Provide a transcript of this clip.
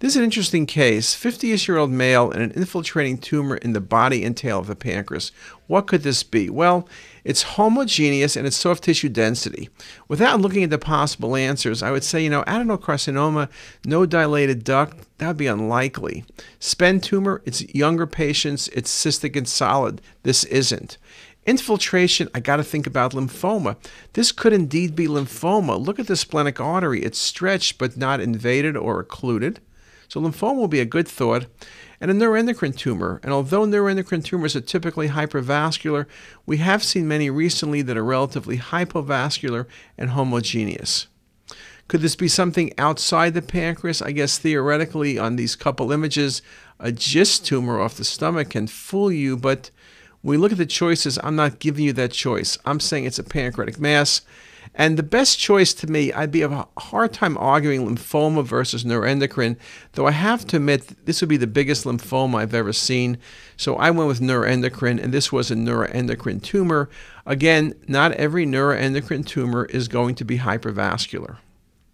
This is an interesting case. 50 year old male and an infiltrating tumor in the body and tail of the pancreas. What could this be? Well, it's homogeneous and it's soft tissue density. Without looking at the possible answers, I would say, you know, adenocarcinoma, no dilated duct, that would be unlikely. SPEN tumor, it's younger patients, it's cystic and solid. This isn't. Infiltration, I got to think about lymphoma. This could indeed be lymphoma. Look at the splenic artery. It's stretched but not invaded or occluded. So lymphoma will be a good thought. And a neuroendocrine tumor. And although neuroendocrine tumors are typically hypervascular, we have seen many recently that are relatively hypovascular and homogeneous. Could this be something outside the pancreas? I guess theoretically, on these couple images, a GIST tumor off the stomach can fool you, but when we look at the choices, I'm not giving you that choice. I'm saying it's a pancreatic mass. And the best choice to me, I'd be a hard time arguing lymphoma versus neuroendocrine, though I have to admit this would be the biggest lymphoma I've ever seen. So I went with neuroendocrine, and this was a neuroendocrine tumor. Again, not every neuroendocrine tumor is going to be hypervascular.